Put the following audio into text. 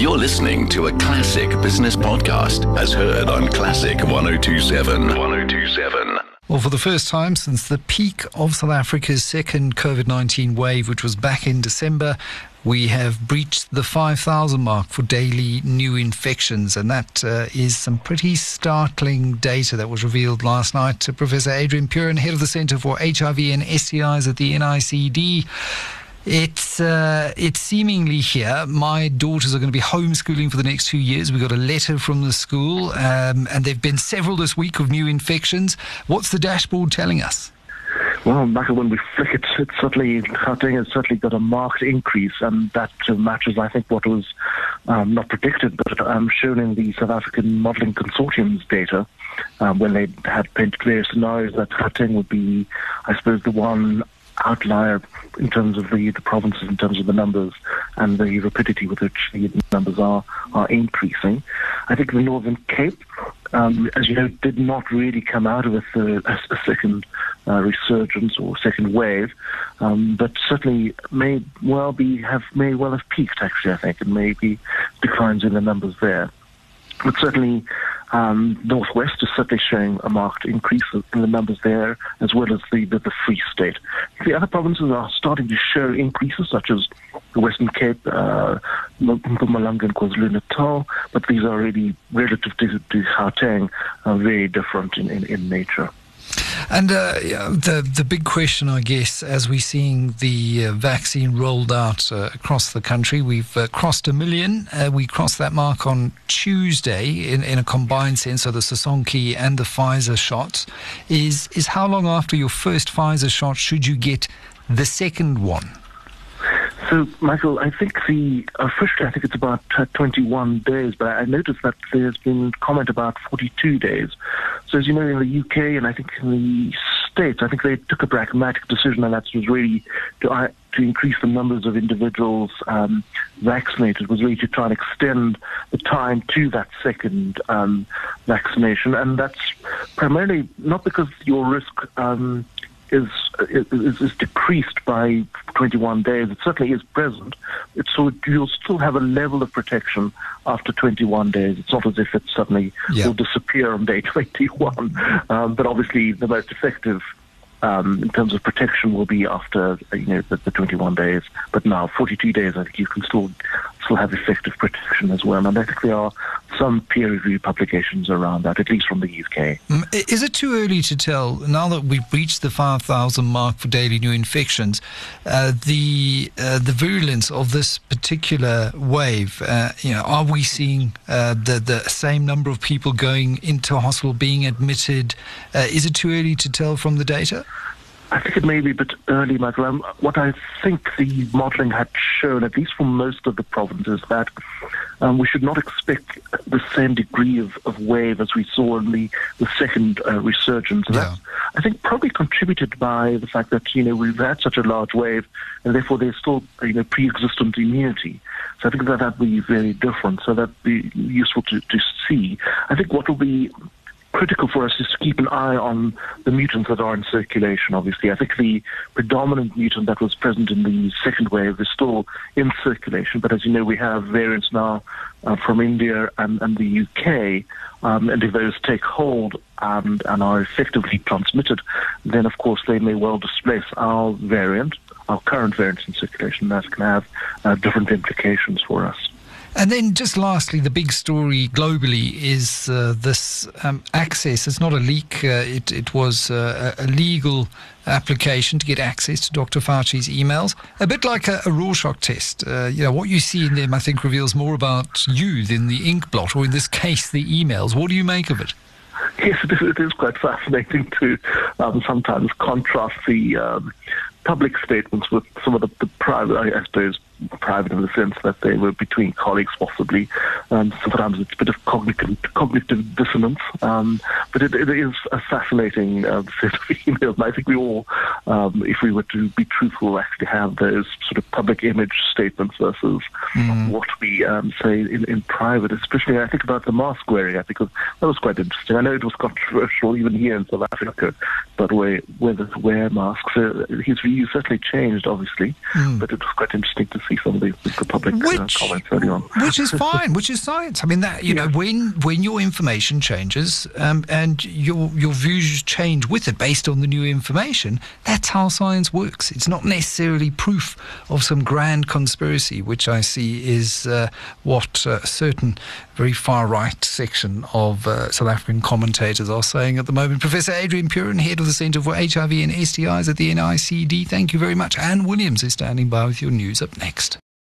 You're listening to a classic business podcast as heard on Classic 1027. 1027. Well, for the first time since the peak of South Africa's second COVID 19 wave, which was back in December, we have breached the 5,000 mark for daily new infections, and that uh, is some pretty startling data that was revealed last night to Professor Adrian Puren, head of the Center for HIV and STIs at the NICD. It's uh, it's seemingly here. My daughters are going to be homeschooling for the next two years. We got a letter from the school, um, and there've been several this week of new infections. What's the dashboard telling us? Well, Michael, when we flick it, it's certainly has certainly got a marked increase, and that matches, I think, what was um, not predicted, but um, shown in the South African Modelling Consortium's data um, when they had painted various scenarios that Gauteng would be, I suppose, the one outlier in terms of the, the provinces, in terms of the numbers and the rapidity with which the numbers are, are increasing. I think the Northern Cape, um, as you know, did not really come out of a, third, a, a second uh, resurgence or second wave, um, but certainly may well be have may well have peaked actually. I think and maybe declines in the numbers there, but certainly um, Northwest is certainly showing a marked increase in the numbers there, as well as the, the, the Free State. The other provinces are starting to show increases, such as the Western Cape, uh, Mpumalanga and KwaZulu-Natal, but these are really, relative to, to Gauteng, uh, very different in, in, in nature. And uh, the the big question, I guess, as we're seeing the uh, vaccine rolled out uh, across the country, we've uh, crossed a million. Uh, we crossed that mark on Tuesday in, in a combined sense, so the Sisonke and the Pfizer shots. Is is how long after your first Pfizer shot should you get the second one? So, Michael, I think the officially, I think it's about uh, 21 days, but I noticed that there's been comment about 42 days. So, as you know, in the UK and I think in the States, I think they took a pragmatic decision, and that was really to uh, to increase the numbers of individuals um, vaccinated was really to try and extend the time to that second um, vaccination, and that's primarily not because your risk um, is, is, is decreased by 21 days. It certainly is present. It's so you'll still have a level of protection after 21 days. It's not as if it suddenly yeah. will disappear on day 21. Um, but obviously, the most effective um, in terms of protection will be after you know the, the, 21 days. But now 42 days, I think you can still still have effective protection as well. And I think there are some peer reviewed publications around that, at least from the UK. Mm, is it too early to tell now that we've reached the 5,000 mark for daily new infections? Uh, the uh, the virulence of this particular wave, uh, you know, are we seeing uh, the the same number of people going into hospital being admitted? Uh, is it too early to tell from the data? I think it may be a bit early, Michael. Um, what I think the modelling had shown, at least for most of the provinces, that um, we should not expect the same degree of, of wave as we saw in the, the second uh, resurgence. Yeah. That's, I think, probably contributed by the fact that, you know, we've had such a large wave and therefore there's still, you know, pre-existent immunity. So I think that that would be very different. So that'd be useful to, to see. I think what will be critical for us is to keep an eye on the mutants that are in circulation, obviously. I think the predominant mutant that was present in the second wave is still in circulation, but as you know, we have variants now uh, from India and, and the UK, um, and if those take hold and, and are effectively transmitted, then of course they may well displace our variant, our current variant in circulation, and that can have uh, different implications for us. And then, just lastly, the big story globally is uh, this um, access. It's not a leak. Uh, it, it was uh, a legal application to get access to Dr. Fauci's emails. A bit like a, a Rorschach test. Uh, you know, what you see in them, I think, reveals more about you than the ink blot, or in this case, the emails. What do you make of it? Yes, it is quite fascinating to um, sometimes contrast the um, public statements with some of the, the private, I suppose, private in the sense that they were between colleagues, possibly. Um, sometimes it's a bit of cognitive, cognitive dissonance, um, but it, it is a fascinating uh, set of emails. And I think we all, um, if we were to be truthful, actually have those sort of public image statements versus mm. what we um, say in, in private. Especially, I think about the mask wearing. I think that was quite interesting. I know it was controversial even here in South Africa, but whether to wear masks, uh, his views certainly changed, obviously. Mm. But it was quite interesting to see see some of the, the public uh, comments early on. which is fine, which is science. I mean, that you know, when when your information changes um, and your your views change with it based on the new information, that's how science works. It's not necessarily proof of some grand conspiracy, which I see is uh, what uh, a certain very far right section of uh, South African commentators are saying at the moment. Professor Adrian Puren, head of the Centre for HIV and STIs at the NICD, thank you very much. Anne Williams is standing by with your news up next.